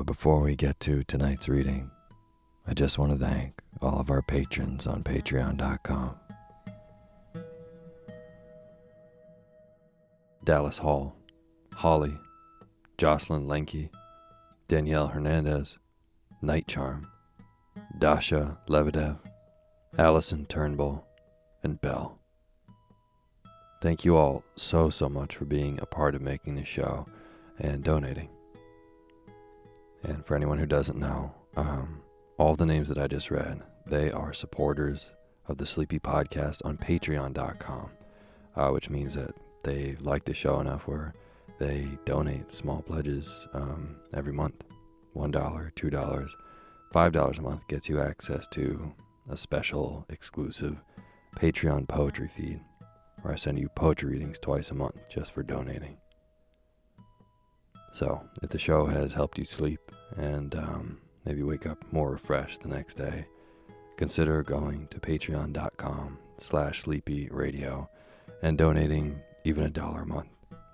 But before we get to tonight's reading, I just want to thank all of our patrons on patreon.com. Dallas Hall, Holly, Jocelyn Lenke, Danielle Hernandez, Night Charm, Dasha Lebedev, Allison Turnbull, and Belle. Thank you all so, so much for being a part of making the show and donating. And for anyone who doesn't know, um, all the names that I just read, they are supporters of the Sleepy Podcast on patreon.com, uh, which means that they like the show enough where they donate small pledges um, every month $1, $2, $5 a month gets you access to a special exclusive Patreon poetry feed where I send you poetry readings twice a month just for donating. So, if the show has helped you sleep and um, maybe wake up more refreshed the next day, consider going to patreon.com slash sleepy radio and donating even a dollar a month.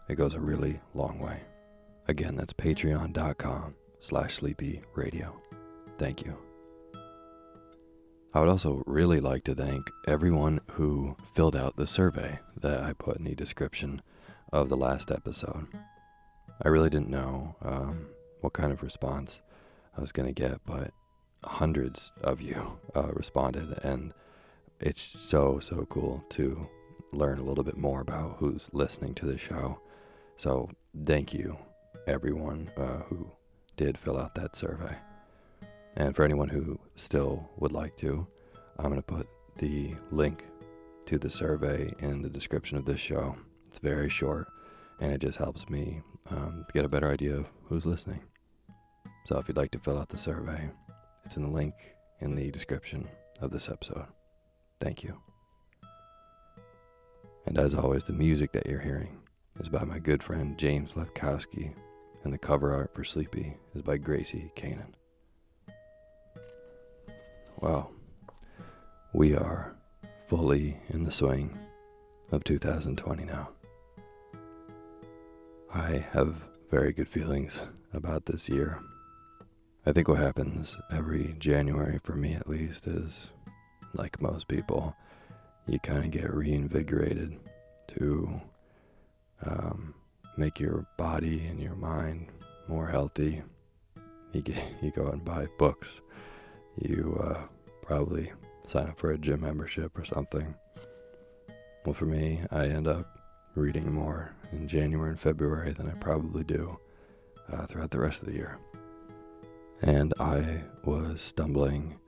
It goes a really long way. Again, that's patreon.com slash sleepy radio. Thank you. I would also really like to thank everyone who filled out the survey that I put in the description of the last episode. I really didn't know um, what kind of response I was going to get, but hundreds of you uh, responded, and it's so, so cool to learn a little bit more about who's listening to the show. So, thank you, everyone uh, who did fill out that survey. And for anyone who still would like to, I'm going to put the link to the survey in the description of this show. It's very short, and it just helps me um, get a better idea of who's listening. So if you'd like to fill out the survey, it's in the link in the description of this episode. Thank you. And as always, the music that you're hearing is by my good friend James Lefkowski, and the cover art for Sleepy is by Gracie Kanan. Well, we are fully in the swing of 2020 now. I have very good feelings about this year. I think what happens every January, for me at least, is like most people, you kind of get reinvigorated to um, make your body and your mind more healthy. You, get, you go out and buy books. You uh, probably sign up for a gym membership or something. Well, for me, I end up reading more in January and February than I probably do uh, throughout the rest of the year. And I was stumbling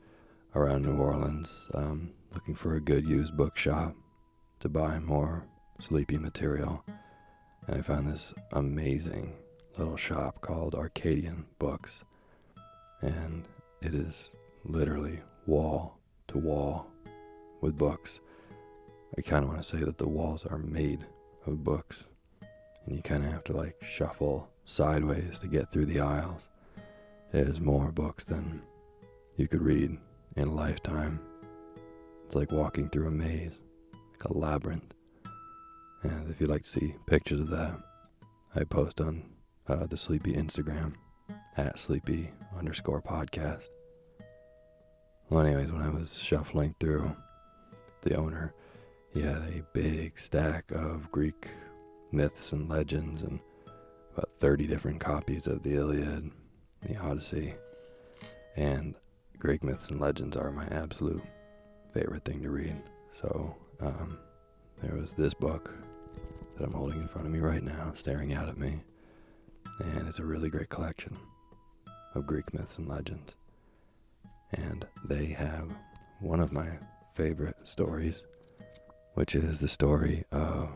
around New Orleans um, looking for a good used bookshop to buy more sleepy material. And I found this amazing little shop called Arcadian Books. And it is literally wall to wall with books. I kind of want to say that the walls are made of books. And you kind of have to like shuffle sideways to get through the aisles. There's more books than you could read in a lifetime. It's like walking through a maze, like a labyrinth. And if you'd like to see pictures of that, I post on uh, the Sleepy Instagram at sleepy underscore podcast. Well, anyways, when I was shuffling through, the owner, he had a big stack of Greek myths and legends and about 30 different copies of the Iliad, the Odyssey, and Greek myths and legends are my absolute favorite thing to read. So, um, there was this book that I'm holding in front of me right now, staring out at me, and it's a really great collection of Greek myths and legends. And they have one of my favorite stories, which is the story of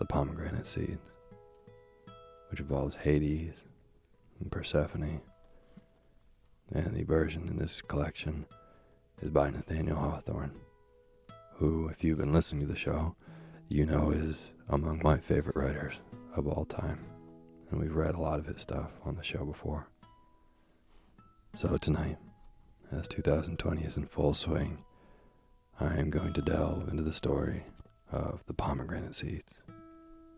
the pomegranate seeds, which involves Hades and Persephone. And the version in this collection is by Nathaniel Hawthorne, who, if you've been listening to the show, you know is among my favorite writers of all time. And we've read a lot of his stuff on the show before. So tonight, as 2020 is in full swing, I am going to delve into the story of the pomegranate seeds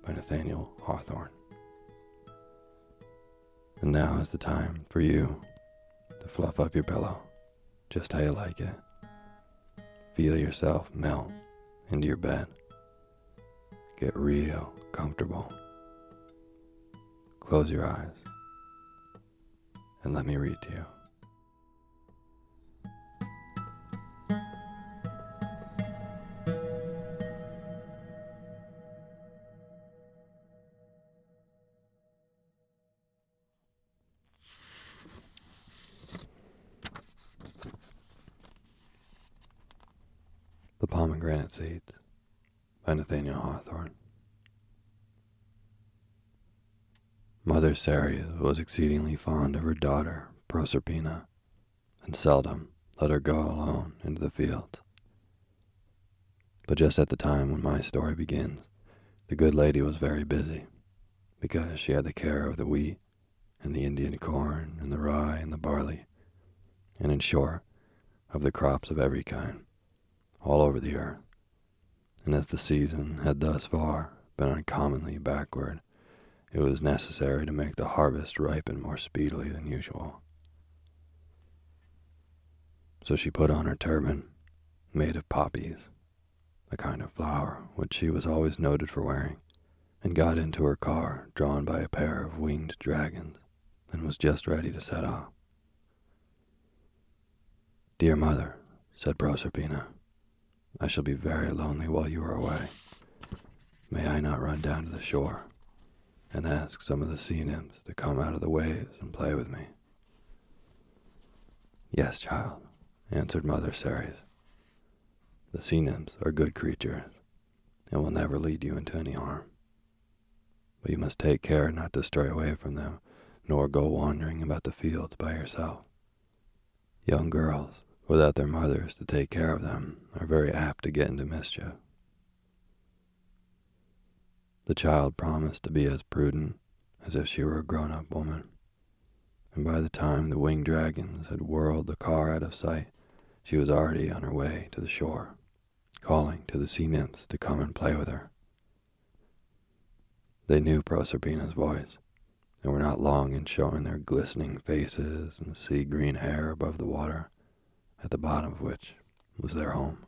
by Nathaniel Hawthorne. And now is the time for you to fluff up your pillow just how you like it. Feel yourself melt into your bed. Get real comfortable. Close your eyes and let me read to you. By Nathaniel Hawthorne. Mother Ceres was exceedingly fond of her daughter, Proserpina, and seldom let her go alone into the fields. But just at the time when my story begins, the good lady was very busy, because she had the care of the wheat and the Indian corn and the rye and the barley, and in short, of the crops of every kind all over the earth. And as the season had thus far been uncommonly backward, it was necessary to make the harvest ripen more speedily than usual. So she put on her turban, made of poppies, a kind of flower which she was always noted for wearing, and got into her car drawn by a pair of winged dragons, and was just ready to set off. Dear mother, said Proserpina, I shall be very lonely while you are away. May I not run down to the shore and ask some of the sea nymphs to come out of the waves and play with me? Yes, child, answered Mother Ceres. The sea nymphs are good creatures and will never lead you into any harm. But you must take care not to stray away from them, nor go wandering about the fields by yourself. Young girls without their mothers to take care of them, are very apt to get into mischief. The child promised to be as prudent as if she were a grown up woman, and by the time the winged dragons had whirled the car out of sight, she was already on her way to the shore, calling to the sea nymphs to come and play with her. They knew Proserpina's voice, and were not long in showing their glistening faces and sea green hair above the water, at the bottom of which was their home.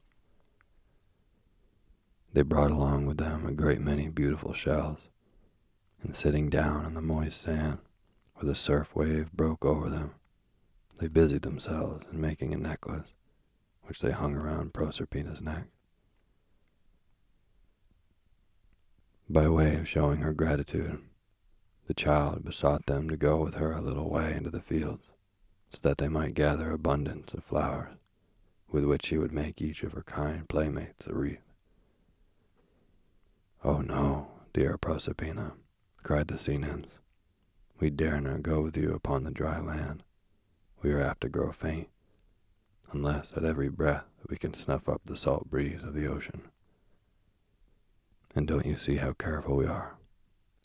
They brought along with them a great many beautiful shells, and sitting down on the moist sand where the surf wave broke over them, they busied themselves in making a necklace, which they hung around Proserpina's neck. By way of showing her gratitude, the child besought them to go with her a little way into the fields, so that they might gather abundance of flowers, with which she would make each of her kind playmates a wreath. Oh no, dear Proserpina, cried the sea nymphs. We dare not go with you upon the dry land. We are apt to grow faint, unless at every breath we can snuff up the salt breeze of the ocean. And don't you see how careful we are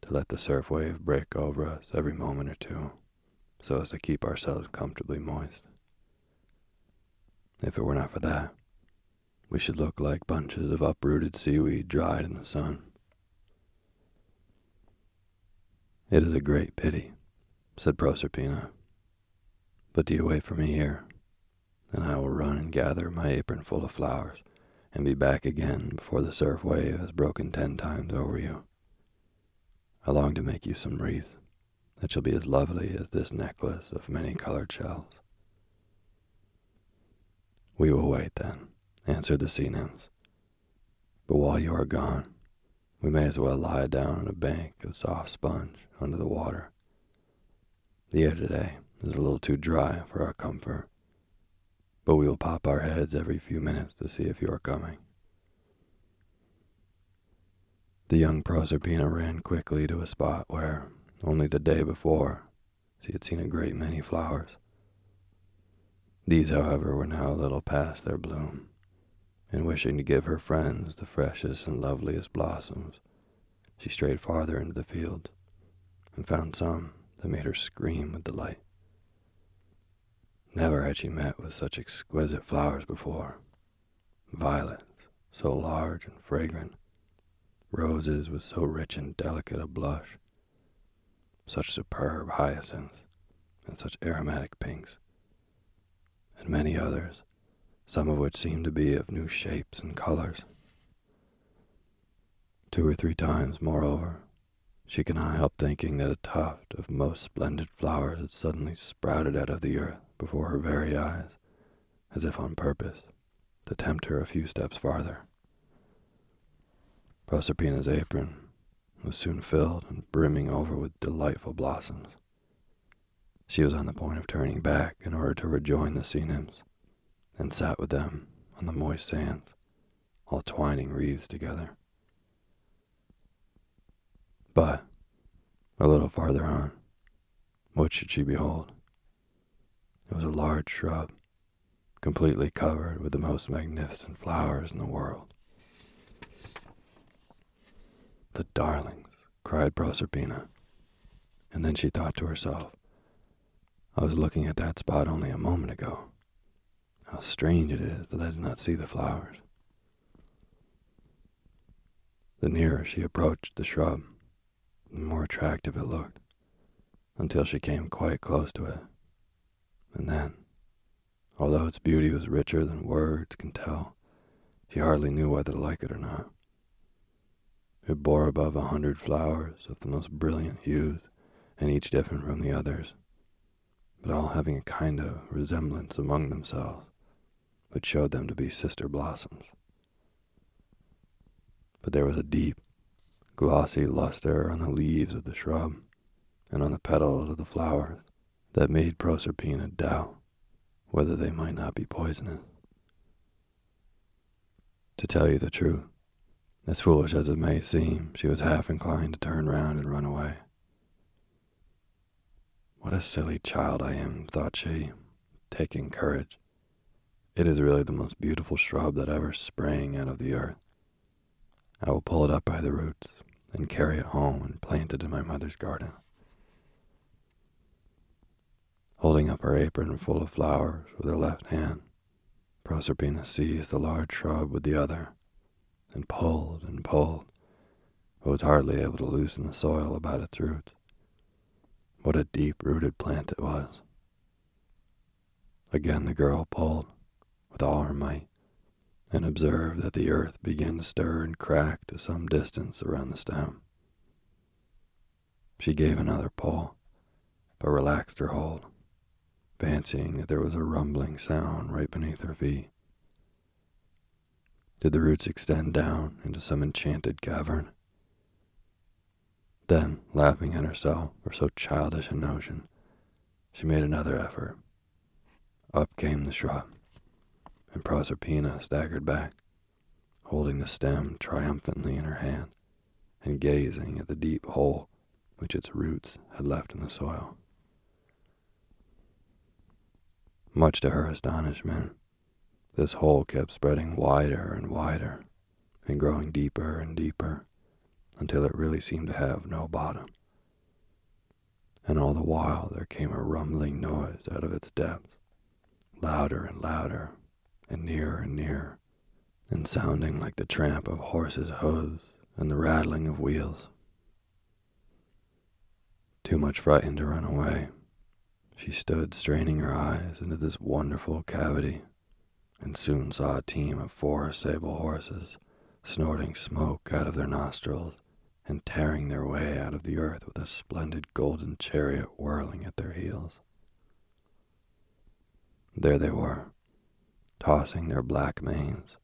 to let the surf wave break over us every moment or two, so as to keep ourselves comfortably moist? If it were not for that, we should look like bunches of uprooted seaweed dried in the sun. It is a great pity, said Proserpina. But do you wait for me here, and I will run and gather my apron full of flowers, and be back again before the surf wave has broken ten times over you. I long to make you some wreath that shall be as lovely as this necklace of many colored shells. We will wait then, answered the sea nymphs. But while you are gone, we may as well lie down on a bank of soft sponge under the water. The air today is a little too dry for our comfort, but we will pop our heads every few minutes to see if you are coming. The young Proserpina ran quickly to a spot where, only the day before, she had seen a great many flowers. These, however, were now a little past their bloom and wishing to give her friends the freshest and loveliest blossoms, she strayed farther into the fields and found some that made her scream with delight. Never had she met with such exquisite flowers before. Violets, so large and fragrant, roses with so rich and delicate a blush, such superb hyacinths, and such aromatic pinks, and many others some of which seemed to be of new shapes and colors. Two or three times, moreover, she could not help thinking that a tuft of most splendid flowers had suddenly sprouted out of the earth before her very eyes, as if on purpose, to tempt her a few steps farther. Proserpina's apron was soon filled and brimming over with delightful blossoms. She was on the point of turning back in order to rejoin the sea nymphs, and sat with them on the moist sands, all twining wreaths together. But, a little farther on, what should she behold? It was a large shrub, completely covered with the most magnificent flowers in the world. The darlings, cried Proserpina. And then she thought to herself, I was looking at that spot only a moment ago. How strange it is that I did not see the flowers. The nearer she approached the shrub, the more attractive it looked, until she came quite close to it. And then, although its beauty was richer than words can tell, she hardly knew whether to like it or not. It bore above a hundred flowers of the most brilliant hues, and each different from the others, but all having a kind of resemblance among themselves which showed them to be sister blossoms. But there was a deep, glossy luster on the leaves of the shrub and on the petals of the flowers that made Proserpina doubt whether they might not be poisonous. To tell you the truth, as foolish as it may seem, she was half inclined to turn round and run away. What a silly child I am, thought she, taking courage. It is really the most beautiful shrub that ever sprang out of the earth. I will pull it up by the roots and carry it home and plant it in my mother's garden. Holding up her apron full of flowers with her left hand, Proserpina seized the large shrub with the other, and pulled and pulled, but was hardly able to loosen the soil about its roots. What a deep rooted plant it was. Again the girl pulled with all her might, and observed that the earth began to stir and crack to some distance around the stem. She gave another pull, but relaxed her hold, fancying that there was a rumbling sound right beneath her feet. Did the roots extend down into some enchanted cavern? Then, laughing at herself for so childish a notion, she made another effort. Up came the shrub, and Proserpina staggered back, holding the stem triumphantly in her hand and gazing at the deep hole which its roots had left in the soil. Much to her astonishment, this hole kept spreading wider and wider and growing deeper and deeper until it really seemed to have no bottom. And all the while there came a rumbling noise out of its depths, louder and louder, and nearer and nearer, and sounding like the tramp of horses' hoofs and the rattling of wheels. Too much frightened to run away, she stood straining her eyes into this wonderful cavity and soon saw a team of four sable horses snorting smoke out of their nostrils and tearing their way out of the earth with a splendid golden chariot whirling at their heels. There they were, tossing their black manes,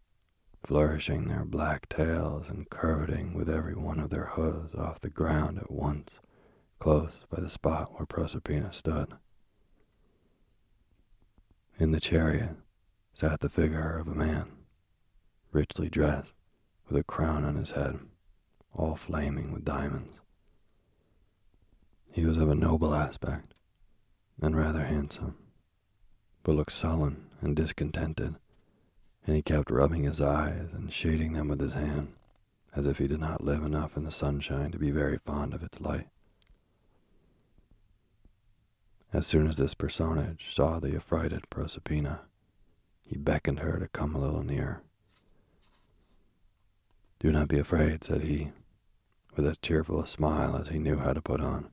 flourishing their black tails, and curveting with every one of their hooves off the ground at once, close by the spot where Proserpina stood. In the chariot sat the figure of a man, richly dressed, with a crown on his head, all flaming with diamonds. He was of a noble aspect, and rather handsome, but looked sullen and discontented, and he kept rubbing his eyes and shading them with his hand, as if he did not live enough in the sunshine to be very fond of its light. As soon as this personage saw the affrighted Proserpina, he beckoned her to come a little nearer. Do not be afraid, said he, with as cheerful a smile as he knew how to put on.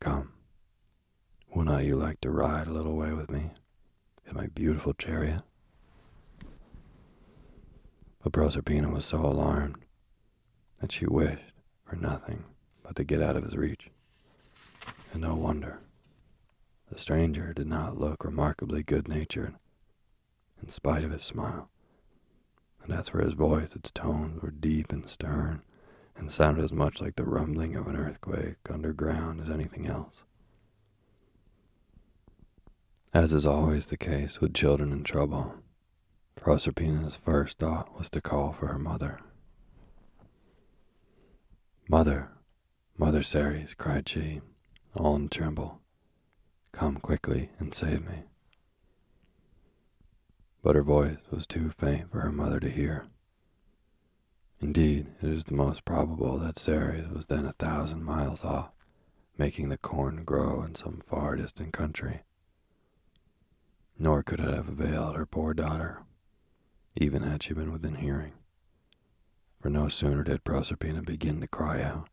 Come, will not you like to ride a little way with me in my beautiful chariot? But Proserpina was so alarmed that she wished for nothing but to get out of his reach. And no wonder. The stranger did not look remarkably good natured, in spite of his smile. And as for his voice, its tones were deep and stern, and sounded as much like the rumbling of an earthquake underground as anything else. As is always the case with children in trouble, Proserpina's first thought was to call for her mother. Mother, Mother Ceres, cried she, all in tremble. Come quickly and save me. But her voice was too faint for her mother to hear. Indeed, it is the most probable that Ceres was then a thousand miles off, making the corn grow in some far distant country. Nor could it have availed her poor daughter, even had she been within hearing. For no sooner did Proserpina begin to cry out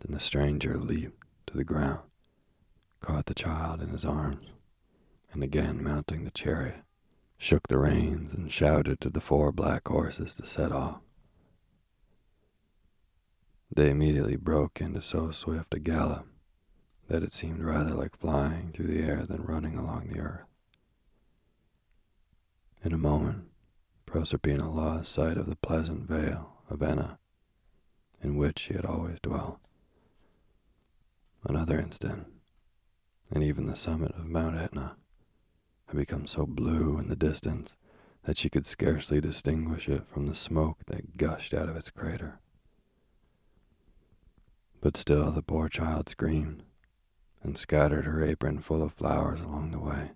than the stranger leaped to the ground caught the child in his arms, and again mounting the chariot, shook the reins and shouted to the four black horses to set off. They immediately broke into so swift a gallop that it seemed rather like flying through the air than running along the earth. In a moment, Proserpina lost sight of the pleasant vale of Enna, in which she had always dwelt. Another instant, and even the summit of Mount Etna had become so blue in the distance that she could scarcely distinguish it from the smoke that gushed out of its crater. But still the poor child screamed and scattered her apron full of flowers along the way,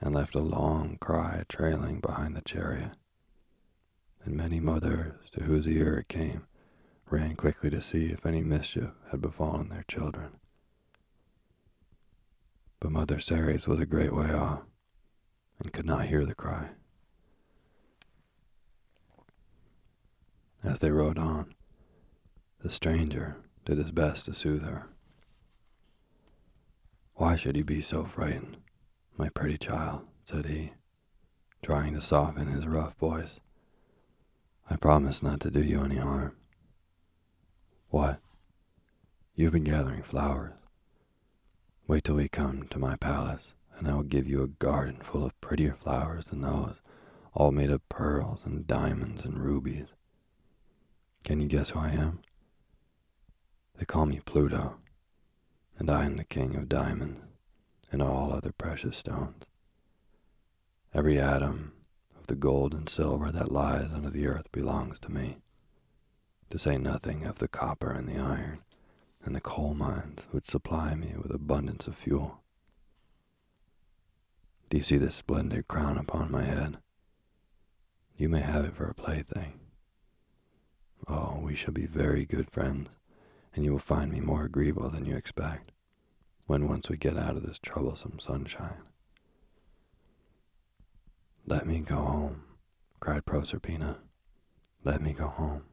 and left a long cry trailing behind the chariot. And many mothers to whose ear it came ran quickly to see if any mischief had befallen their children but Mother Ceres was a great way off, and could not hear the cry. As they rode on, the stranger did his best to soothe her. Why should you be so frightened, my pretty child? said he, trying to soften his rough voice. I promise not to do you any harm. What? You've been gathering flowers. Wait till we come to my palace, and I will give you a garden full of prettier flowers than those, all made of pearls and diamonds and rubies. Can you guess who I am? They call me Pluto, and I am the king of diamonds and all other precious stones. Every atom of the gold and silver that lies under the earth belongs to me, to say nothing of the copper and the iron and the coal mines which supply me with abundance of fuel. Do you see this splendid crown upon my head? You may have it for a plaything. Oh, we shall be very good friends, and you will find me more agreeable than you expect, when once we get out of this troublesome sunshine. Let me go home, cried Proserpina. Let me go home.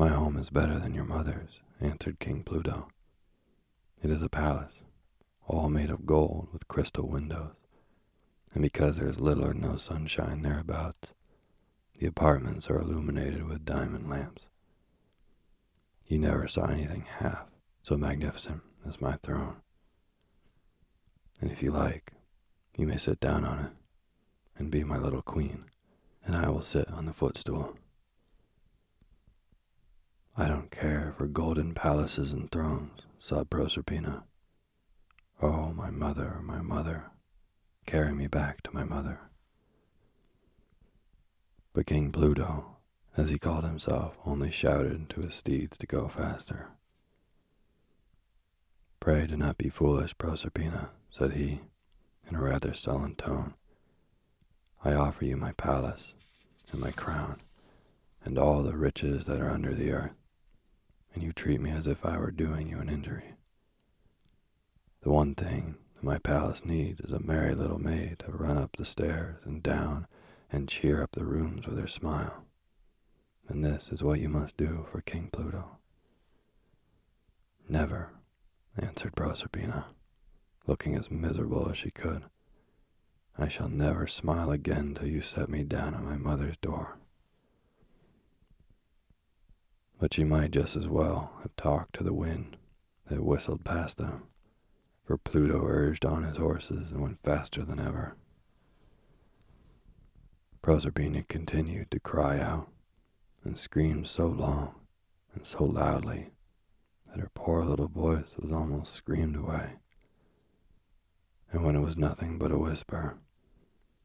My home is better than your mother's, answered King Pluto. It is a palace, all made of gold with crystal windows, and because there is little or no sunshine thereabouts, the apartments are illuminated with diamond lamps. You never saw anything half so magnificent as my throne. And if you like, you may sit down on it and be my little queen, and I will sit on the footstool. I don't care for golden palaces and thrones, sobbed Proserpina. Oh, my mother, my mother, carry me back to my mother. But King Pluto, as he called himself, only shouted to his steeds to go faster. Pray do not be foolish, Proserpina, said he, in a rather sullen tone. I offer you my palace and my crown and all the riches that are under the earth, and you treat me as if I were doing you an injury. The one thing that my palace needs is a merry little maid to run up the stairs and down and cheer up the rooms with her smile. And this is what you must do for King Pluto. Never, answered Proserpina looking as miserable as she could. I shall never smile again till you set me down at my mother's door. But she might just as well have talked to the wind that whistled past them, for Pluto urged on his horses and went faster than ever. Proserpina continued to cry out and scream so long and so loudly that her poor little voice was almost screamed away and when it was nothing but a whisper,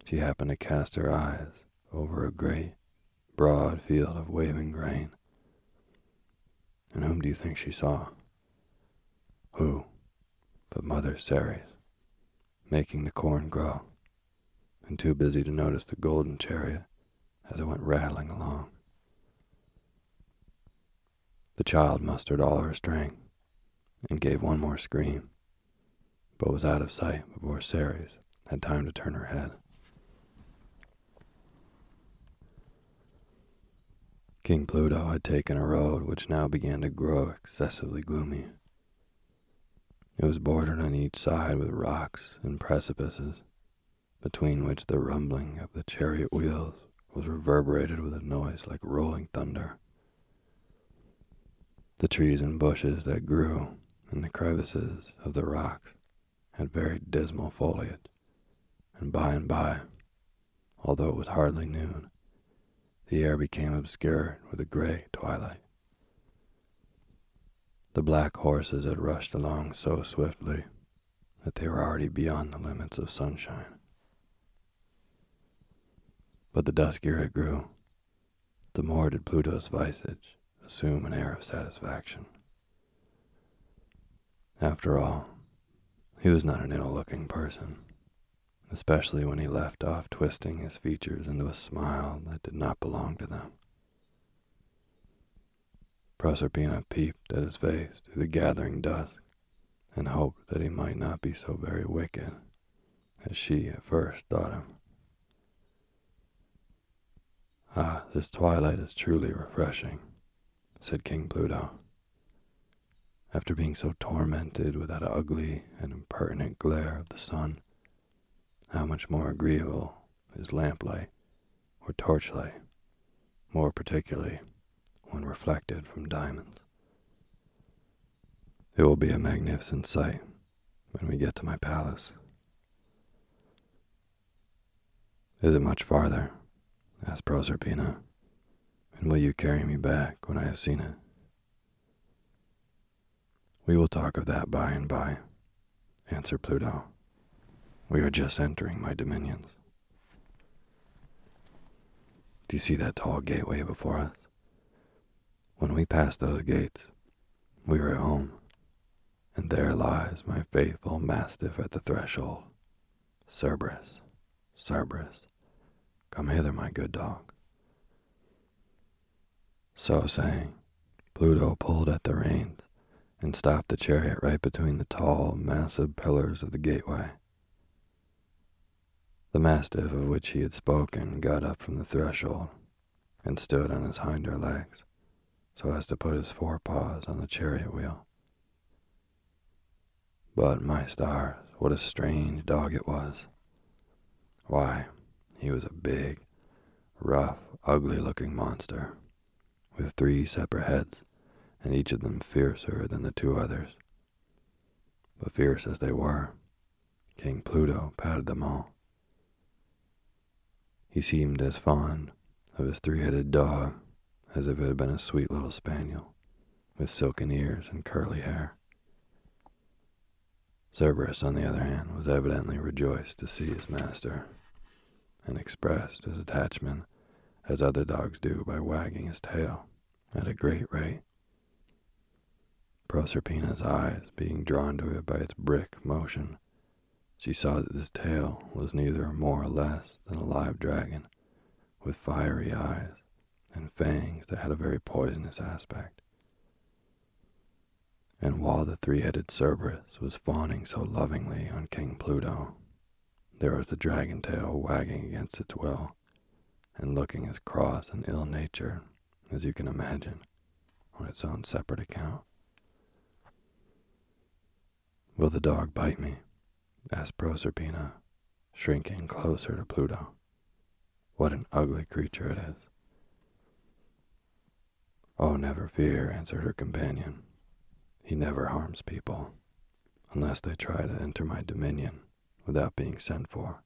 she happened to cast her eyes over a great, broad field of waving grain. And whom do you think she saw? Who but Mother Ceres, making the corn grow, and too busy to notice the golden chariot as it went rattling along. The child mustered all her strength and gave one more scream but was out of sight before Ceres had time to turn her head. King Pluto had taken a road which now began to grow excessively gloomy. It was bordered on each side with rocks and precipices, between which the rumbling of the chariot wheels was reverberated with a noise like rolling thunder. The trees and bushes that grew in the crevices of the rocks had very dismal foliage, and by and by, although it was hardly noon, the air became obscured with a gray twilight. The black horses had rushed along so swiftly that they were already beyond the limits of sunshine. But the duskier it grew, the more did Pluto's visage assume an air of satisfaction. After all, he was not an ill looking person, especially when he left off twisting his features into a smile that did not belong to them. Proserpina peeped at his face through the gathering dusk and hoped that he might not be so very wicked as she at first thought him. Ah, this twilight is truly refreshing, said King Pluto. After being so tormented with that ugly and impertinent glare of the sun, how much more agreeable is lamplight or torchlight, more particularly when reflected from diamonds. It will be a magnificent sight when we get to my palace. Is it much farther? asked Proserpina. And will you carry me back when I have seen it? We will talk of that by and by, answered Pluto. We are just entering my dominions. Do you see that tall gateway before us? When we pass those gates, we are at home, and there lies my faithful mastiff at the threshold. Cerberus, Cerberus, come hither, my good dog. So saying, Pluto pulled at the reins and stopped the chariot right between the tall, massive pillars of the gateway. The mastiff of which he had spoken got up from the threshold and stood on his hinder legs so as to put his forepaws on the chariot wheel. But my stars, what a strange dog it was. Why, he was a big, rough, ugly looking monster, with three separate heads, and each of them fiercer than the two others. But fierce as they were, King Pluto patted them all. He seemed as fond of his three headed dog as if it had been a sweet little spaniel, with silken ears and curly hair. Cerberus, on the other hand, was evidently rejoiced to see his master, and expressed his attachment as other dogs do by wagging his tail at a great rate. Proserpina's eyes being drawn to it by its brick motion, she saw that this tail was neither more or less than a live dragon, with fiery eyes and fangs that had a very poisonous aspect. And while the three headed Cerberus was fawning so lovingly on King Pluto, there was the dragon tail wagging against its will, and looking as cross and ill natured as you can imagine on its own separate account. Will the dog bite me? Asked Proserpina, shrinking closer to Pluto. What an ugly creature it is. Oh, never fear, answered her companion. He never harms people, unless they try to enter my dominion without being sent for,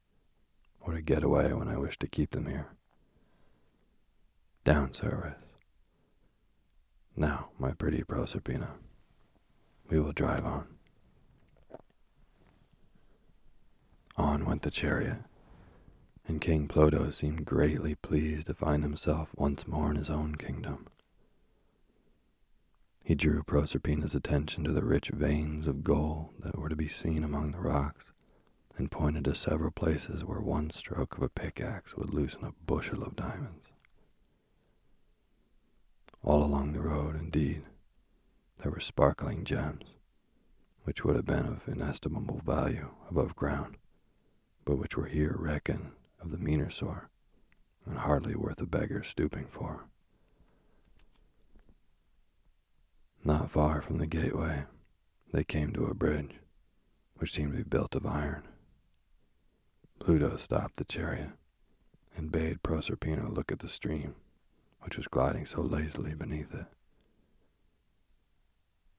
or to get away when I wish to keep them here. Down, Cerberus. Now, my pretty Proserpina, we will drive on. On went the chariot, and King Pluto seemed greatly pleased to find himself once more in his own kingdom. He drew Proserpina's attention to the rich veins of gold that were to be seen among the rocks, and pointed to several places where one stroke of a pickaxe would loosen a bushel of diamonds. All along the road, indeed, there were sparkling gems, which would have been of inestimable value above ground but which were here reckoned of the meaner sort, and hardly worth a beggar stooping for. Not far from the gateway, they came to a bridge, which seemed to be built of iron. Pluto stopped the chariot and bade Proserpina look at the stream, which was gliding so lazily beneath it.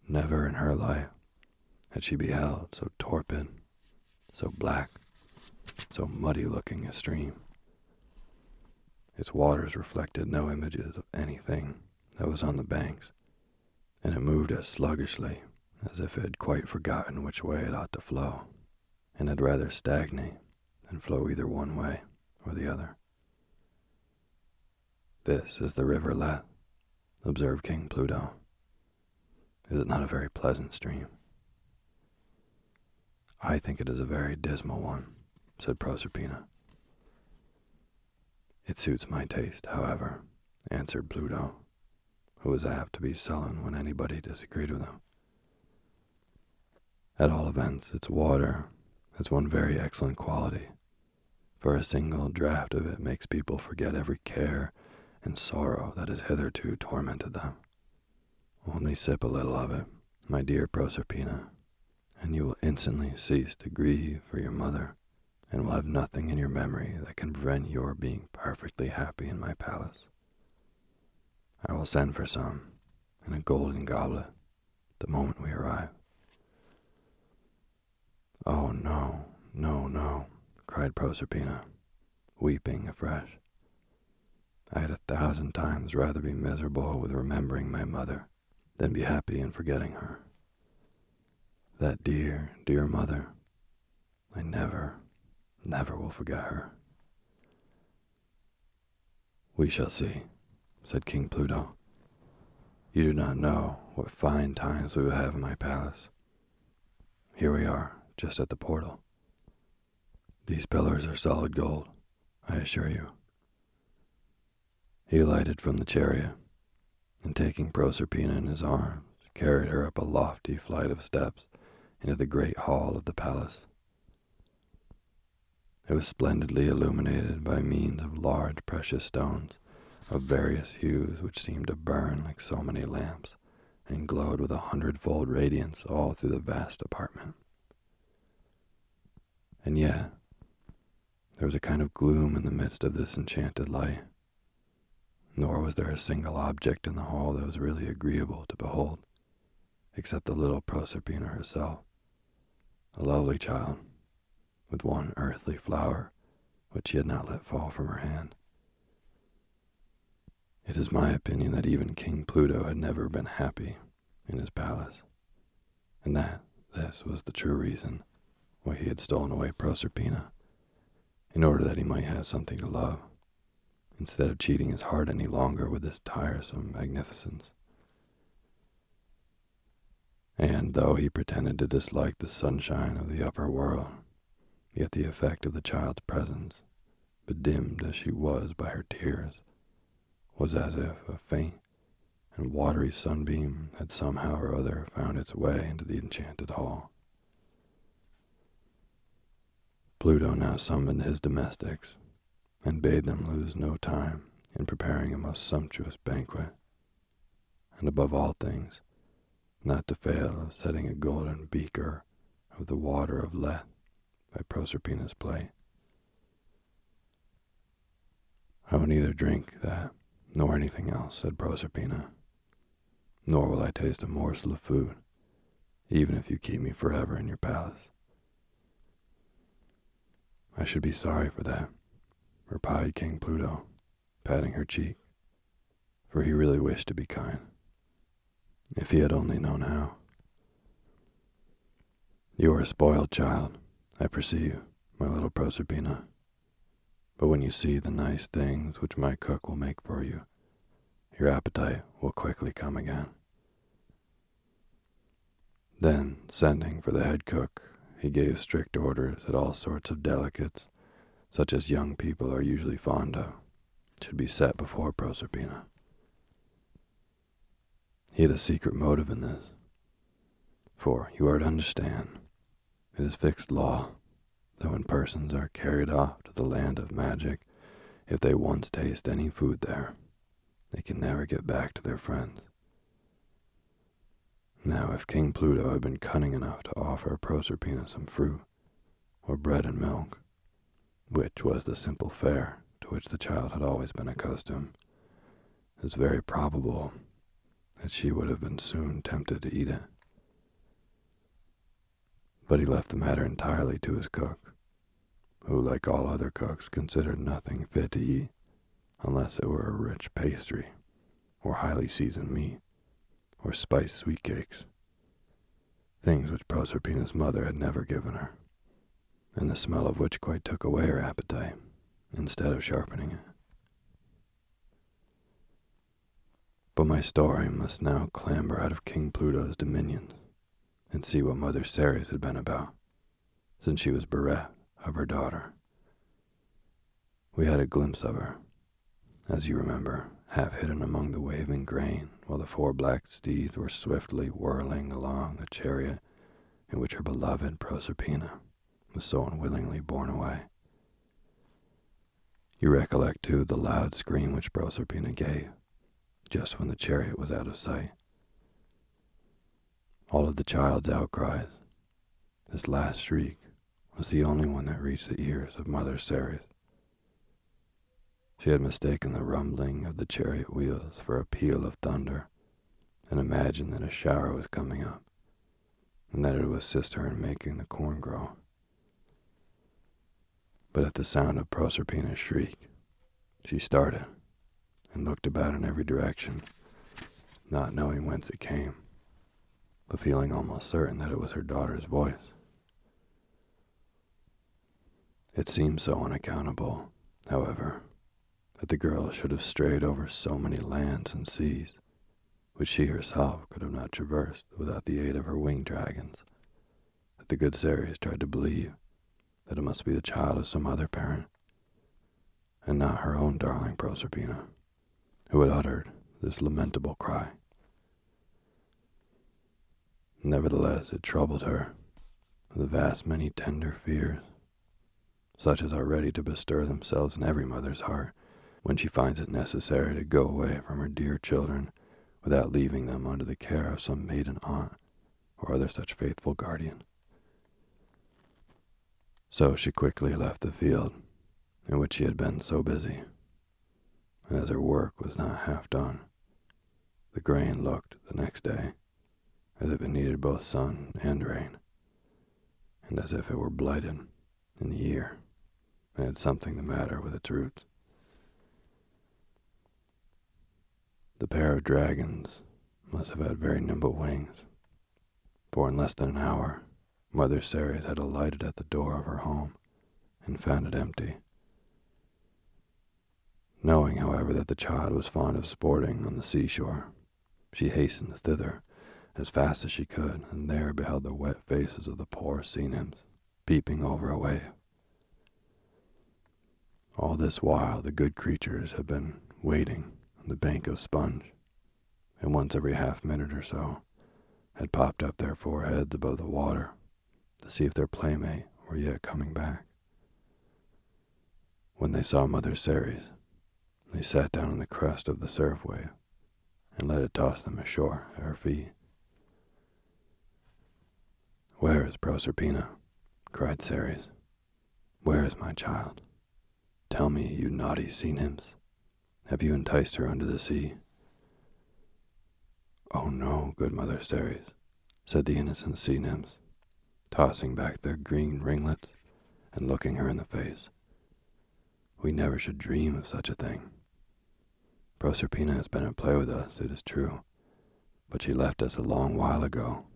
Never in her life had she beheld so torpid, so black, so muddy looking a stream. Its waters reflected no images of anything that was on the banks, and it moved as sluggishly as if it had quite forgotten which way it ought to flow, and had rather stagnate than flow either one way or the other. This is the river Lethe, observed King Pluto. Is it not a very pleasant stream? I think it is a very dismal one said Proserpina. It suits my taste, however, answered Pluto, who was apt to be sullen when anybody disagreed with him. At all events, its water has one very excellent quality, for a single draught of it makes people forget every care and sorrow that has hitherto tormented them. Only sip a little of it, my dear Proserpina, and you will instantly cease to grieve for your mother, and will have nothing in your memory that can prevent your being perfectly happy in my palace. I will send for some in a golden goblet the moment we arrive. Oh, no, no, no, cried Proserpina, weeping afresh. I had a thousand times rather be miserable with remembering my mother than be happy in forgetting her. That dear, dear mother, I never, never will forget her. We shall see, said King Pluto. You do not know what fine times we will have in my palace. Here we are, just at the portal. These pillars are solid gold, I assure you. He alighted from the chariot, and taking Proserpina in his arms, carried her up a lofty flight of steps into the great hall of the palace. It was splendidly illuminated by means of large precious stones of various hues which seemed to burn like so many lamps and glowed with a hundredfold radiance all through the vast apartment. And yet, there was a kind of gloom in the midst of this enchanted light, nor was there a single object in the hall that was really agreeable to behold, except the little Proserpina herself, a lovely child, with one earthly flower which she had not let fall from her hand. It is my opinion that even King Pluto had never been happy in his palace, and that this was the true reason why he had stolen away Proserpina, in order that he might have something to love, instead of cheating his heart any longer with this tiresome magnificence. And though he pretended to dislike the sunshine of the upper world, yet the effect of the child's presence, bedimmed as she was by her tears, was as if a faint and watery sunbeam had somehow or other found its way into the enchanted hall. Pluto now summoned his domestics and bade them lose no time in preparing a most sumptuous banquet, and above all things, not to fail of setting a golden beaker of the water of Lethe by Proserpina's play. I will neither drink that nor anything else, said Proserpina, nor will I taste a morsel of food, even if you keep me forever in your palace. I should be sorry for that, replied King Pluto, patting her cheek, for he really wished to be kind, if he had only known how. You are a spoiled child, I perceive, my little Proserpina. But when you see the nice things which my cook will make for you, your appetite will quickly come again. Then, sending for the head cook, he gave strict orders that all sorts of delicates, such as young people are usually fond of, should be set before Proserpina. He had a secret motive in this, for you are to understand, it is fixed law that when persons are carried off to the land of magic, if they once taste any food there, they can never get back to their friends. Now, if King Pluto had been cunning enough to offer Proserpina some fruit, or bread and milk, which was the simple fare to which the child had always been accustomed, it is very probable that she would have been soon tempted to eat it. But he left the matter entirely to his cook, who, like all other cooks, considered nothing fit to eat unless it were a rich pastry, or highly seasoned meat, or spiced sweet cakes, things which Proserpina's mother had never given her, and the smell of which quite took away her appetite instead of sharpening it. But my story must now clamber out of King Pluto's dominions and see what Mother Ceres had been about, since she was bereft of her daughter. We had a glimpse of her, as you remember, half hidden among the waving grain, while the four black steeds were swiftly whirling along the chariot in which her beloved Proserpina was so unwillingly borne away. You recollect, too, the loud scream which Proserpina gave, just when the chariot was out of sight. All of the child's outcries, this last shriek, was the only one that reached the ears of Mother Ceres. She had mistaken the rumbling of the chariot wheels for a peal of thunder, and imagined that a shower was coming up, and that it would assist her in making the corn grow. But at the sound of Proserpina's shriek, she started and looked about in every direction, not knowing whence it came, but feeling almost certain that it was her daughter's voice. It seemed so unaccountable, however, that the girl should have strayed over so many lands and seas, which she herself could have not traversed without the aid of her winged dragons, that the good Ceres tried to believe that it must be the child of some other parent, and not her own darling Proserpina, who had uttered this lamentable cry. Nevertheless, it troubled her with a vast many tender fears, such as are ready to bestir themselves in every mother's heart when she finds it necessary to go away from her dear children without leaving them under the care of some maiden aunt or other such faithful guardian. So she quickly left the field in which she had been so busy, and as her work was not half done, the grain looked the next day as if it needed both sun and rain, and as if it were blighted in the ear and had something the matter with its roots. The pair of dragons must have had very nimble wings, for in less than an hour, Mother Ceres had alighted at the door of her home and found it empty. Knowing, however, that the child was fond of sporting on the seashore, she hastened thither as fast as she could, and there beheld the wet faces of the poor sea nymphs peeping over a wave. All this while the good creatures had been waiting on the bank of sponge, and once every half minute or so had popped up their foreheads above the water to see if their playmate were yet coming back. When they saw Mother Ceres, they sat down on the crest of the surf wave and let it toss them ashore at her feet. Where is Proserpina? cried Ceres. Where is my child? Tell me, you naughty sea nymphs. Have you enticed her under the sea? Oh no, good Mother Ceres, said the innocent sea nymphs, tossing back their green ringlets and looking her in the face. We never should dream of such a thing. Proserpina has been at play with us, it is true, but she left us a long while ago,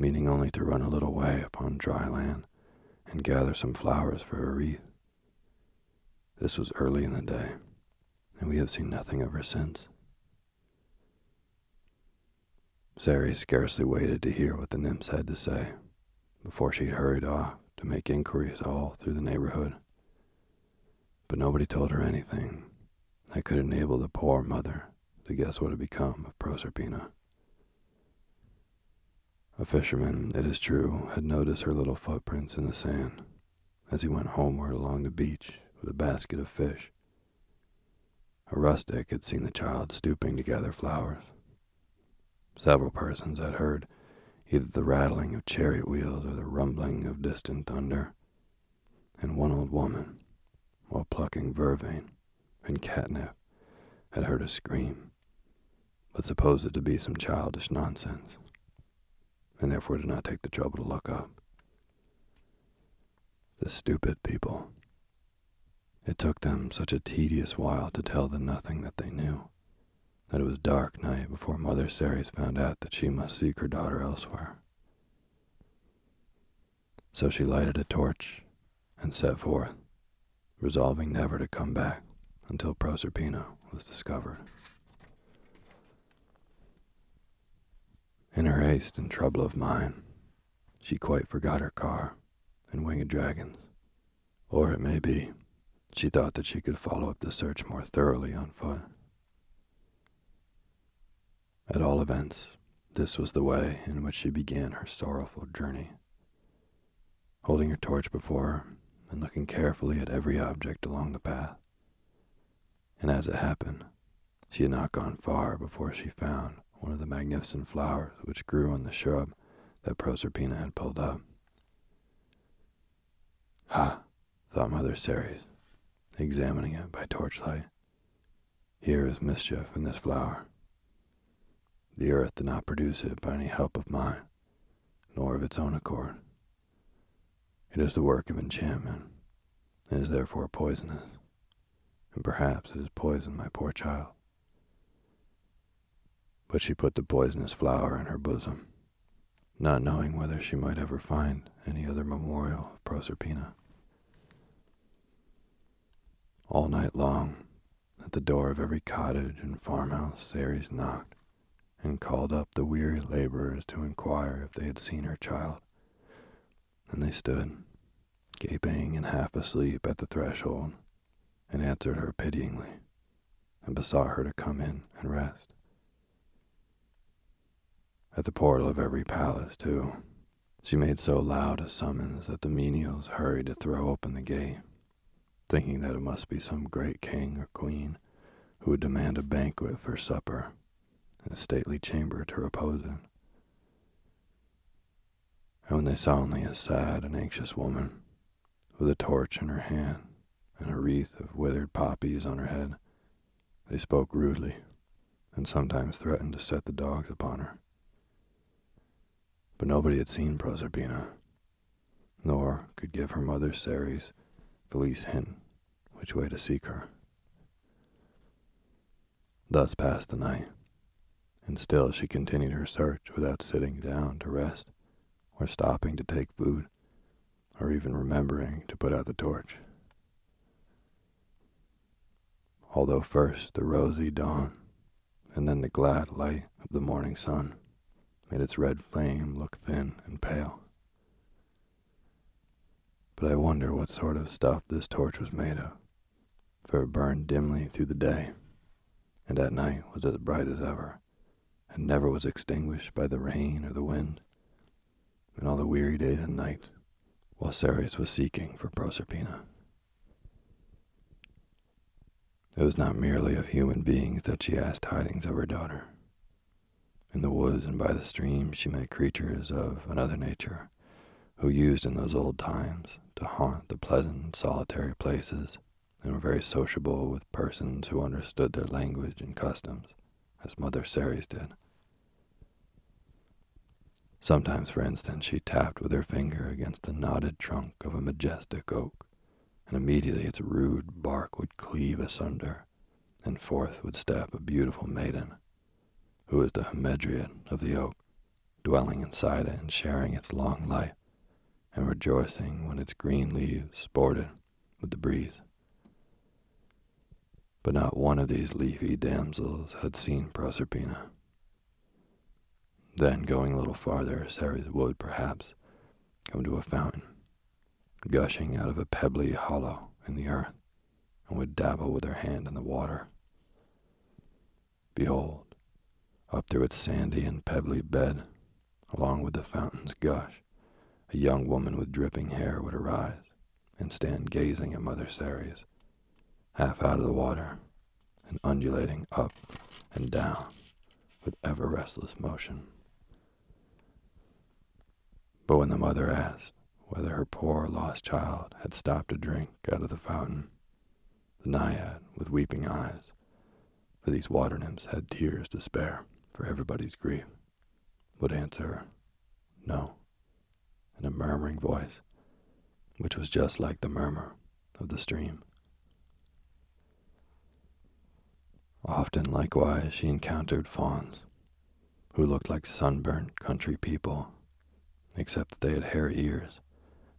meaning only to run a little way upon dry land and gather some flowers for a wreath. This was early in the day and we have seen nothing of her since. Ceres scarcely waited to hear what the nymphs had to say before she hurried off to make inquiries all through the neighborhood. But nobody told her anything that could enable the poor mother to guess what had become of Proserpina. A fisherman, it is true, had noticed her little footprints in the sand as he went homeward along the beach with a basket of fish a rustic had seen the child stooping to gather flowers. Several persons had heard either the rattling of chariot wheels or the rumbling of distant thunder, and one old woman, while plucking vervain and catnip, had heard a scream, but supposed it to be some childish nonsense, and therefore did not take the trouble to look up. The stupid people. It took them such a tedious while to tell the nothing that they knew, that it was dark night before Mother Ceres found out that she must seek her daughter elsewhere. So she lighted a torch and set forth, resolving never to come back until Proserpina was discovered. In her haste and trouble of mind, she quite forgot her car and winged dragons, or it may be she thought that she could follow up the search more thoroughly on foot. At all events, this was the way in which she began her sorrowful journey. holding her torch before her and looking carefully at every object along the path. And as it happened, she had not gone far before she found one of the magnificent flowers which grew on the shrub that Proserpina had pulled up. Ha, thought Mother Ceres, examining it by torchlight. Here is mischief in this flower. The earth did not produce it by any help of mine, nor of its own accord. It is the work of enchantment, and is therefore poisonous, and perhaps it has poisoned my poor child. But she put the poisonous flower in her bosom, not knowing whether she might ever find any other memorial of Proserpina. All night long, at the door of every cottage and farmhouse, Ceres knocked and called up the weary laborers to inquire if they had seen her child. And they stood, gaping and half asleep at the threshold, and answered her pityingly, and besought her to come in and rest. At the portal of every palace, too, she made so loud a summons that the menials hurried to throw open the gate thinking that it must be some great king or queen who would demand a banquet for supper and a stately chamber to repose in. And when they saw only a sad and anxious woman, with a torch in her hand and a wreath of withered poppies on her head, they spoke rudely and sometimes threatened to set the dogs upon her. But nobody had seen Proserpina, nor could give her mother Ceres the least hint which way to seek her. Thus passed the night, and still she continued her search without sitting down to rest, or stopping to take food, or even remembering to put out the torch. Although first the rosy dawn, and then the glad light of the morning sun made its red flame look thin and pale. But I wonder what sort of stuff this torch was made of for it burned dimly through the day, and at night was as bright as ever, and never was extinguished by the rain or the wind. In all the weary days and nights, while Ceres was seeking for Proserpina. It was not merely of human beings that she asked tidings of her daughter. In the woods and by the stream she met creatures of another nature, who used in those old times to haunt the pleasant solitary places and were very sociable with persons who understood their language and customs, as Mother Ceres did. Sometimes, for instance, she tapped with her finger against the knotted trunk of a majestic oak, and immediately its rude bark would cleave asunder, and forth would step a beautiful maiden, who was the hamadryad of the oak, dwelling inside it and sharing its long life, and rejoicing when its green leaves sported with the breeze but not one of these leafy damsels had seen Proserpina. Then, going a little farther, Ceres would, perhaps, come to a fountain, gushing out of a pebbly hollow in the earth, and would dabble with her hand in the water. Behold, up through its sandy and pebbly bed, along with the fountain's gush, a young woman with dripping hair would arise and stand gazing at Mother Ceres half out of the water and undulating up and down with ever restless motion. But when the mother asked whether her poor lost child had stopped to drink out of the fountain, the naiad, with weeping eyes, for these water nymphs had tears to spare for everybody's grief, would answer, No, in a murmuring voice, which was just like the murmur of the stream. Often, likewise, she encountered fauns, who looked like sunburnt country people, except that they had hairy ears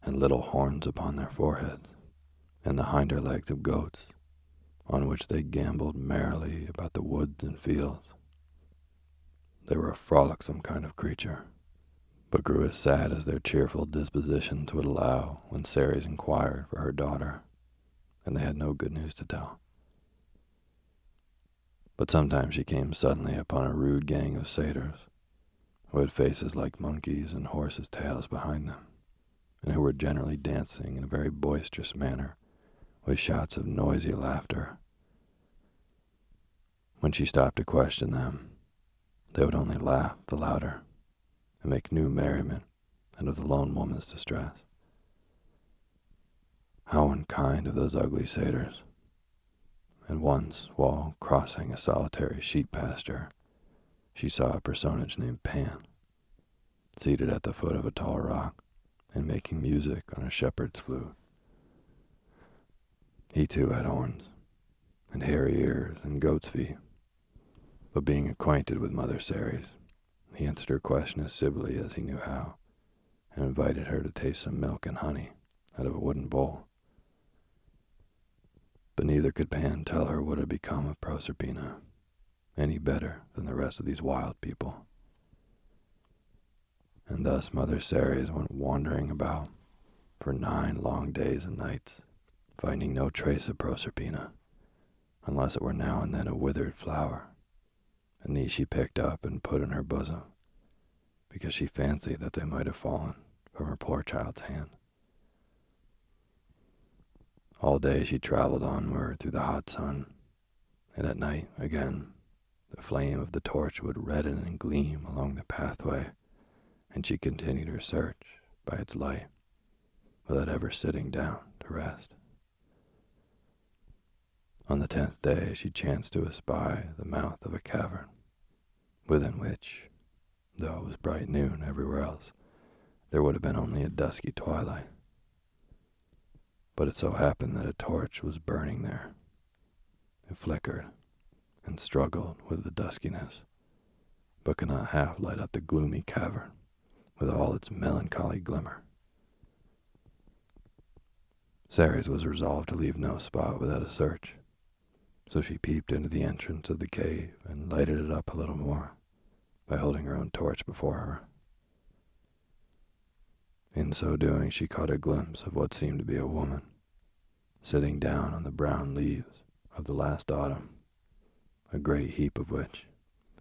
and little horns upon their foreheads, and the hinder legs of goats, on which they gamboled merrily about the woods and fields. They were a frolicsome kind of creature, but grew as sad as their cheerful dispositions would allow when Ceres inquired for her daughter, and they had no good news to tell. But sometimes she came suddenly upon a rude gang of satyrs, who had faces like monkeys and horses' tails behind them, and who were generally dancing in a very boisterous manner, with shouts of noisy laughter. When she stopped to question them, they would only laugh the louder and make new merriment out of the lone woman's distress. How unkind of those ugly satyrs! And once, while crossing a solitary sheep pasture, she saw a personage named Pan, seated at the foot of a tall rock and making music on a shepherd's flute. He too had horns, and hairy ears, and goat's feet. But being acquainted with Mother Ceres, he answered her question as civilly as he knew how, and invited her to taste some milk and honey out of a wooden bowl. But neither could Pan tell her what had become of Proserpina any better than the rest of these wild people. And thus Mother Ceres went wandering about for nine long days and nights, finding no trace of Proserpina, unless it were now and then a withered flower, and these she picked up and put in her bosom, because she fancied that they might have fallen from her poor child's hand. All day she traveled onward through the hot sun, and at night, again, the flame of the torch would redden and gleam along the pathway, and she continued her search by its light, without ever sitting down to rest. On the tenth day she chanced to espy the mouth of a cavern, within which, though it was bright noon everywhere else, there would have been only a dusky twilight. But it so happened that a torch was burning there. It flickered and struggled with the duskiness, but could not half light up the gloomy cavern with all its melancholy glimmer. Ceres was resolved to leave no spot without a search, so she peeped into the entrance of the cave and lighted it up a little more by holding her own torch before her. In so doing, she caught a glimpse of what seemed to be a woman, sitting down on the brown leaves of the last autumn, a great heap of which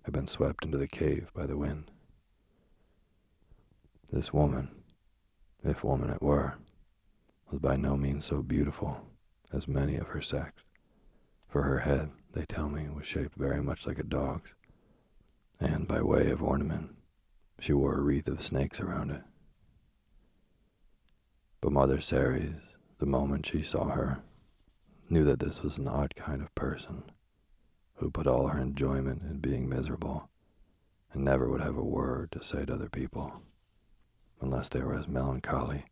had been swept into the cave by the wind. This woman, if woman it were, was by no means so beautiful as many of her sex, for her head, they tell me, was shaped very much like a dog's, and by way of ornament, she wore a wreath of snakes around it. But Mother Ceres, the moment she saw her, knew that this was an odd kind of person who put all her enjoyment in being miserable and never would have a word to say to other people unless they were as melancholy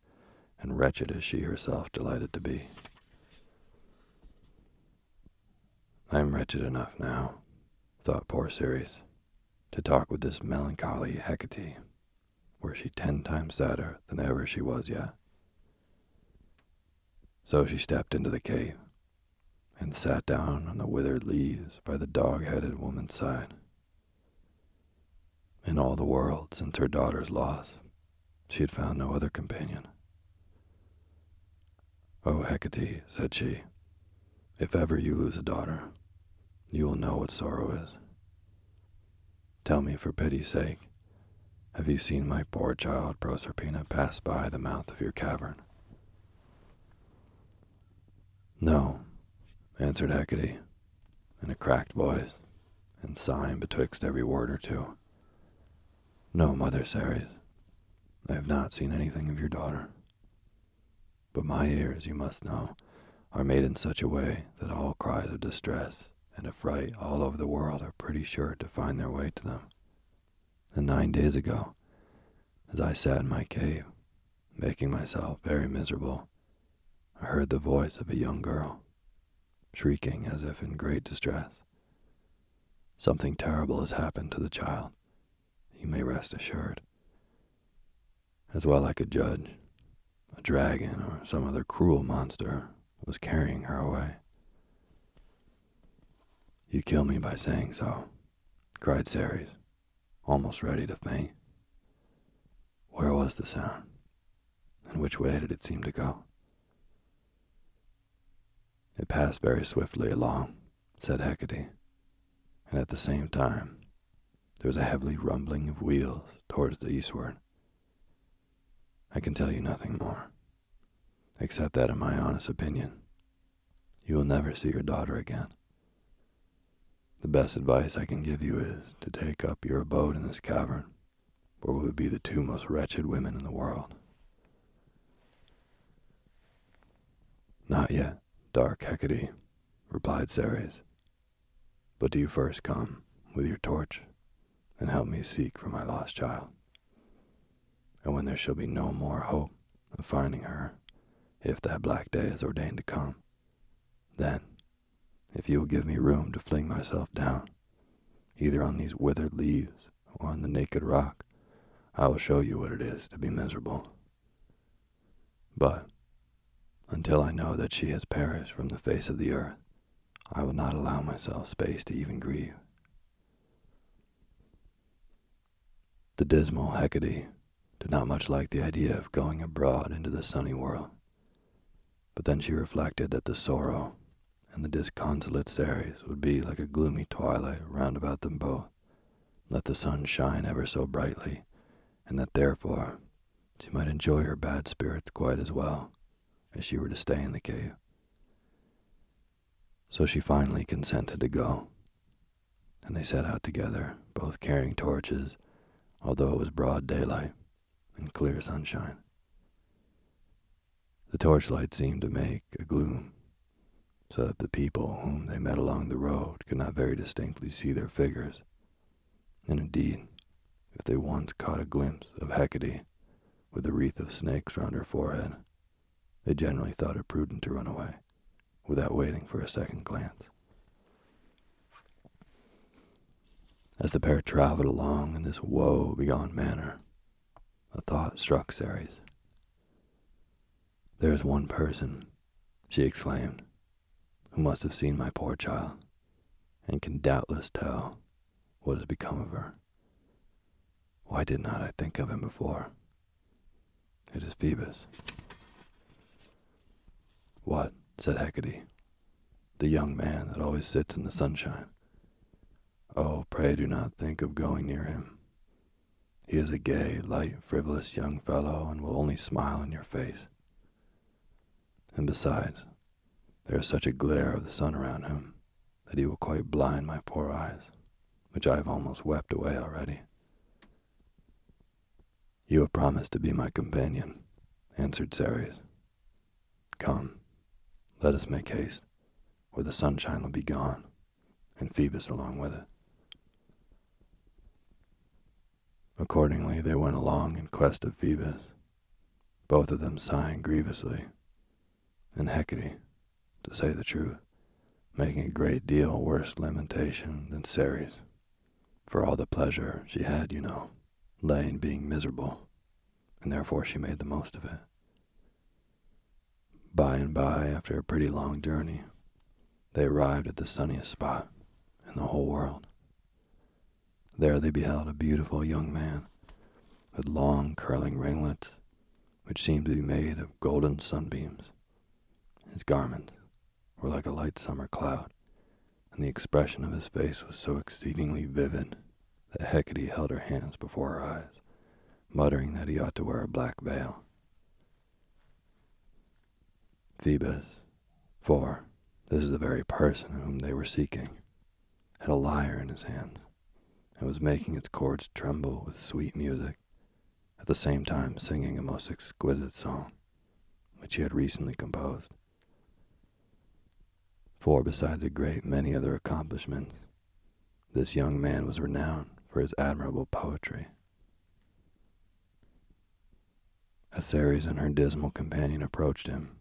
and wretched as she herself delighted to be. I am wretched enough now, thought poor Ceres, to talk with this melancholy Hecate, were she ten times sadder than ever she was yet. So she stepped into the cave and sat down on the withered leaves by the dog headed woman's side. In all the world since her daughter's loss, she had found no other companion. Oh, Hecate, said she, if ever you lose a daughter, you will know what sorrow is. Tell me, for pity's sake, have you seen my poor child Proserpina pass by the mouth of your cavern? No, answered Hecate, in a cracked voice, and sighing betwixt every word or two. No, Mother Ceres, I have not seen anything of your daughter. But my ears, you must know, are made in such a way that all cries of distress and affright all over the world are pretty sure to find their way to them. And nine days ago, as I sat in my cave, making myself very miserable, I heard the voice of a young girl, shrieking as if in great distress. Something terrible has happened to the child, you may rest assured. As well I could judge, a dragon or some other cruel monster was carrying her away. You kill me by saying so, cried Ceres, almost ready to faint. Where was the sound, and which way did it seem to go? It passed very swiftly along, said Hecate, and at the same time there was a heavy rumbling of wheels towards the eastward. I can tell you nothing more, except that, in my honest opinion, you will never see your daughter again. The best advice I can give you is to take up your abode in this cavern, where we would be the two most wretched women in the world. Not yet, dark Hecate, replied Ceres. But do you first come with your torch and help me seek for my lost child. And when there shall be no more hope of finding her, if that black day is ordained to come, then, if you will give me room to fling myself down, either on these withered leaves or on the naked rock, I will show you what it is to be miserable. But until I know that she has perished from the face of the earth, I will not allow myself space to even grieve. The dismal Hecate did not much like the idea of going abroad into the sunny world, but then she reflected that the sorrow and the disconsolate Ceres would be like a gloomy twilight round about them both, let the sun shine ever so brightly, and that therefore she might enjoy her bad spirits quite as well as she were to stay in the cave. So she finally consented to go, and they set out together, both carrying torches, although it was broad daylight and clear sunshine. The torchlight seemed to make a gloom, so that the people whom they met along the road could not very distinctly see their figures. And indeed, if they once caught a glimpse of Hecate with a wreath of snakes round her forehead, they generally thought it prudent to run away without waiting for a second glance. As the pair traveled along in this woe begone manner, a thought struck Ceres. There is one person, she exclaimed, must have seen my poor child, and can doubtless tell what has become of her. Why did not I think of him before? It is Phoebus. What? said Hecate, the young man that always sits in the sunshine. Oh, pray do not think of going near him. He is a gay, light, frivolous young fellow and will only smile in your face. And besides, there is such a glare of the sun around him that he will quite blind my poor eyes, which I have almost wept away already. You have promised to be my companion, answered Ceres. Come, let us make haste, or the sunshine will be gone, and Phoebus along with it. Accordingly, they went along in quest of Phoebus, both of them sighing grievously, and Hecate, to say the truth, making a great deal worse lamentation than Ceres, for all the pleasure she had, you know, lay in being miserable, and therefore she made the most of it. By and by, after a pretty long journey, they arrived at the sunniest spot in the whole world. There they beheld a beautiful young man with long curling ringlets, which seemed to be made of golden sunbeams. His garments were like a light summer cloud, and the expression of his face was so exceedingly vivid that Hecate held her hands before her eyes, muttering that he ought to wear a black veil. Phoebus, for this is the very person whom they were seeking, had a lyre in his hand and was making its chords tremble with sweet music, at the same time singing a most exquisite song, which he had recently composed. For besides a great many other accomplishments, this young man was renowned for his admirable poetry. As Ceres and her dismal companion approached him,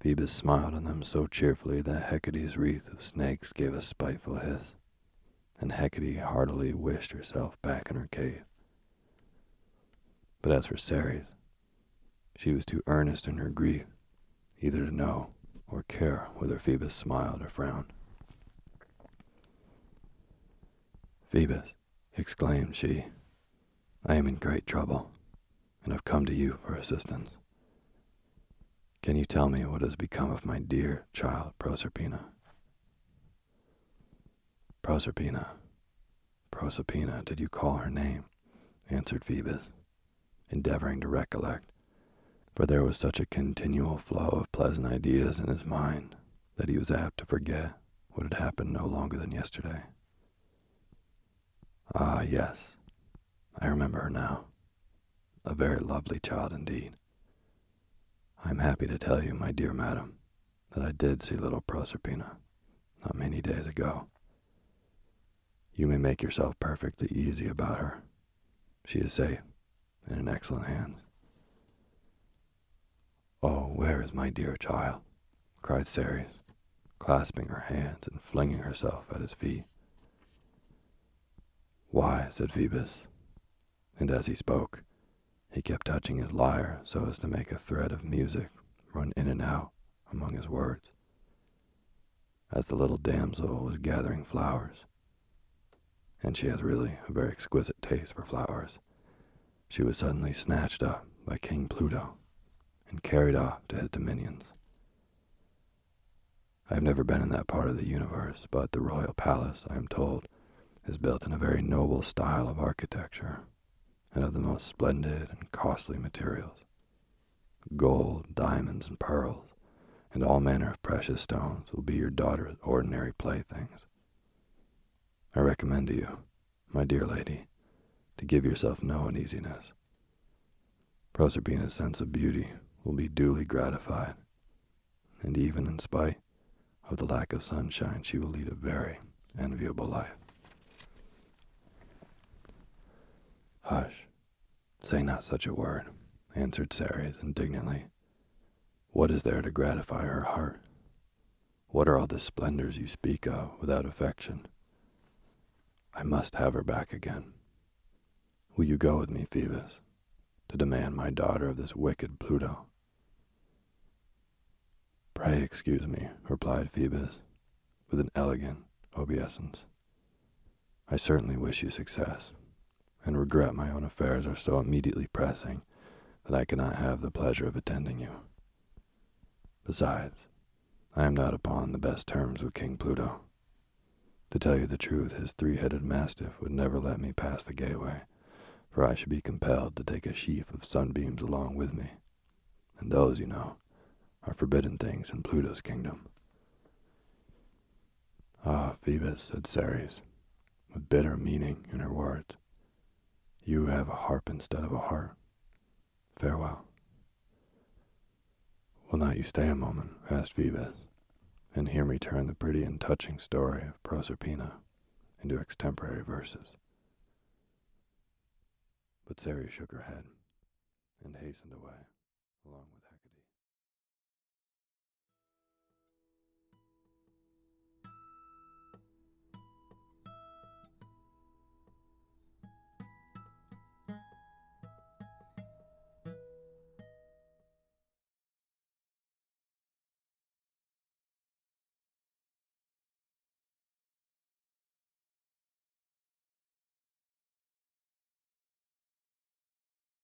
Phoebus smiled on them so cheerfully that Hecate's wreath of snakes gave a spiteful hiss, and Hecate heartily wished herself back in her cave. But as for Ceres, she was too earnest in her grief either to know or care whether Phoebus smiled or frowned. Phoebus, exclaimed she, I am in great trouble, and have come to you for assistance. Can you tell me what has become of my dear child Proserpina? Proserpina, Proserpina, did you call her name? answered Phoebus, endeavoring to recollect For there was such a continual flow of pleasant ideas in his mind that he was apt to forget what had happened no longer than yesterday. Ah, yes, I remember her now. A very lovely child indeed. I am happy to tell you, my dear madam, that I did see little Proserpina not many days ago. You may make yourself perfectly easy about her. She is safe and in excellent hands. Oh, where is my dear child? cried Ceres, clasping her hands and flinging herself at his feet. Why, said Phoebus, and as he spoke, he kept touching his lyre so as to make a thread of music run in and out among his words. As the little damsel was gathering flowers, and she has really a very exquisite taste for flowers, she was suddenly snatched up by King Pluto and carried off to his dominions. I have never been in that part of the universe, but the royal palace, I am told, is built in a very noble style of architecture and of the most splendid and costly materials gold, diamonds, and pearls, and all manner of precious stones will be your daughter's ordinary playthings. I recommend to you, my dear lady, to give yourself no uneasiness. Proserpina's sense of beauty will be duly gratified, and even in spite of the lack of sunshine, she will lead a very enviable life. Hush, say not such a word, answered Ceres indignantly. What is there to gratify her heart? What are all the splendors you speak of without affection? I must have her back again. Will you go with me, Phoebus, to demand my daughter of this wicked Pluto? Pray excuse me, replied Phoebus, with an elegant obeisance. I certainly wish you success, and regret my own affairs are so immediately pressing that I cannot have the pleasure of attending you. Besides, I am not upon the best terms with King Pluto. To tell you the truth, his three-headed mastiff would never let me pass the gateway, for I should be compelled to take a sheaf of sunbeams along with me, and those, you know, are forbidden things in Pluto's kingdom. Ah, Phoebus, said Ceres, with bitter meaning in her words, you have a harp instead of a heart. Farewell. Will not you stay a moment? asked Phoebus, and hear me turn the pretty and touching story of Proserpina into extemporary verses. But Ceres shook her head and hastened away along with